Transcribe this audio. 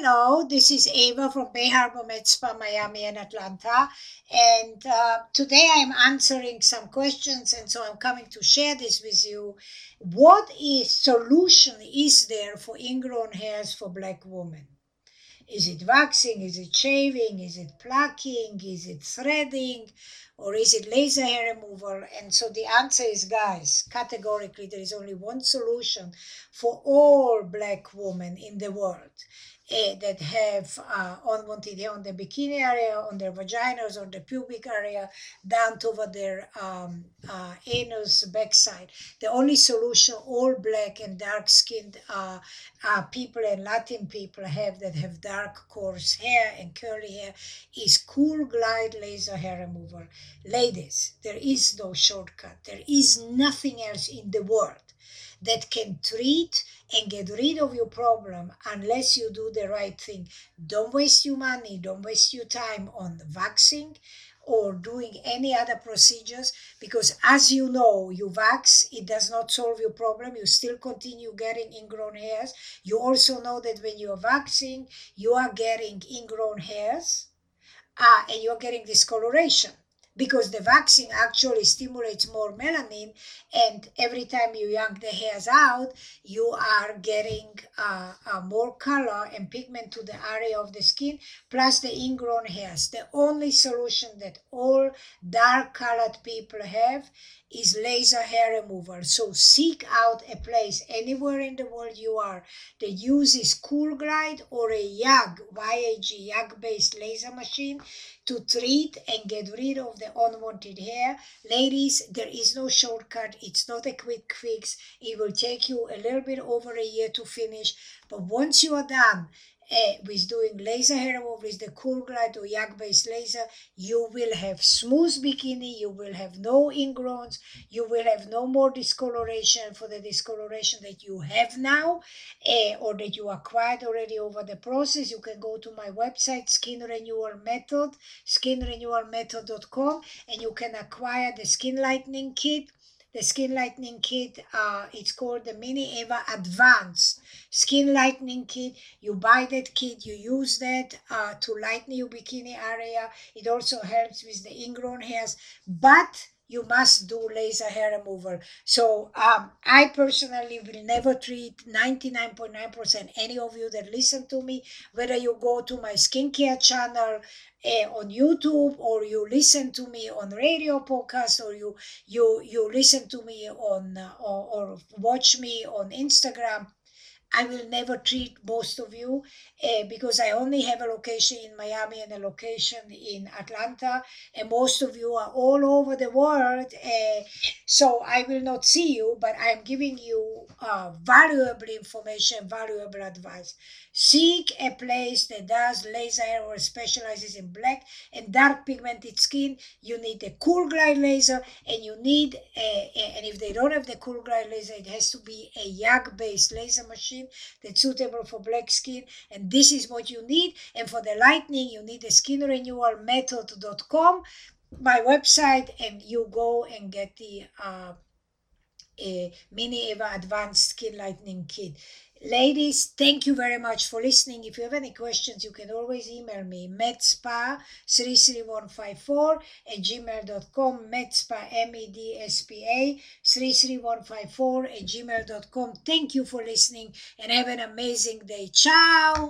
Hello, this is Ava from Bay Harbor Med Spa, Miami, and Atlanta. And uh, today I'm answering some questions, and so I'm coming to share this with you. What is solution is there for ingrown hairs for black women? Is it waxing? Is it shaving? Is it plucking? Is it threading? Or is it laser hair removal? And so the answer is, guys, categorically, there is only one solution for all black women in the world uh, that have uh, unwanted hair on the bikini area, on their vaginas, or the pubic area, down to over their um, uh, anus backside. The only solution all black and dark skinned uh, uh, people and Latin people have that have dark coarse hair and curly hair is Cool Glide laser hair removal. Ladies, there is no shortcut. There is nothing else in the world that can treat and get rid of your problem unless you do the right thing. Don't waste your money, don't waste your time on the waxing or doing any other procedures because as you know you wax it does not solve your problem. You still continue getting ingrown hairs. You also know that when you're waxing you are getting ingrown hairs uh, and you're getting discoloration because the vaccine actually stimulates more melanin and every time you yank the hairs out you are getting uh, uh, more color and pigment to the area of the skin plus the ingrown hairs. The only solution that all dark colored people have is laser hair removal. So seek out a place anywhere in the world you are that uses cool glide or a yag yag yag based laser machine to treat and get rid of the unwanted hair. Ladies, there is no shortcut. It's not a quick fix. It will take you a little bit over a year to finish. But once you are done, uh, with doing laser hair removal with the cool glide or YAG based laser you will have smooth bikini you will have no ingrowns you will have no more discoloration for the discoloration that you have now uh, or that you acquired already over the process. You can go to my website skin renewal method skinrenewalmethod.com and you can acquire the skin lightening kit the skin lightening kit uh, it's called the mini eva advanced skin lightening kit. You buy that kit you use that uh, to lighten your bikini area. It also helps with the ingrown hairs. But you must do laser hair removal. So um, I personally will never treat 99.9% any of you that listen to me, whether you go to my skincare channel uh, on YouTube or you listen to me on radio podcast or you you you listen to me on uh, or, or watch me on Instagram I will never treat most of you uh, because I only have a location in Miami and a location in Atlanta, and most of you are all over the world. Uh, so I will not see you, but I am giving you uh, valuable information, valuable advice. Seek a place that does laser or specializes in black and dark pigmented skin. You need a cool glide laser, and you need, a, a, and if they don't have the cool glide laser, it has to be a YAG based laser machine that's suitable for black skin and this is what you need and for the lightning you need the skin renewal method.com my website and you go and get the uh, a mini eva advanced skin lightening kit. Ladies thank you very much for listening. If you have any questions you can always email me medspa 33154 at gmail.com medspa m-e-d-s-p-a 33154 at gmail.com thank you for listening and have an amazing day. Ciao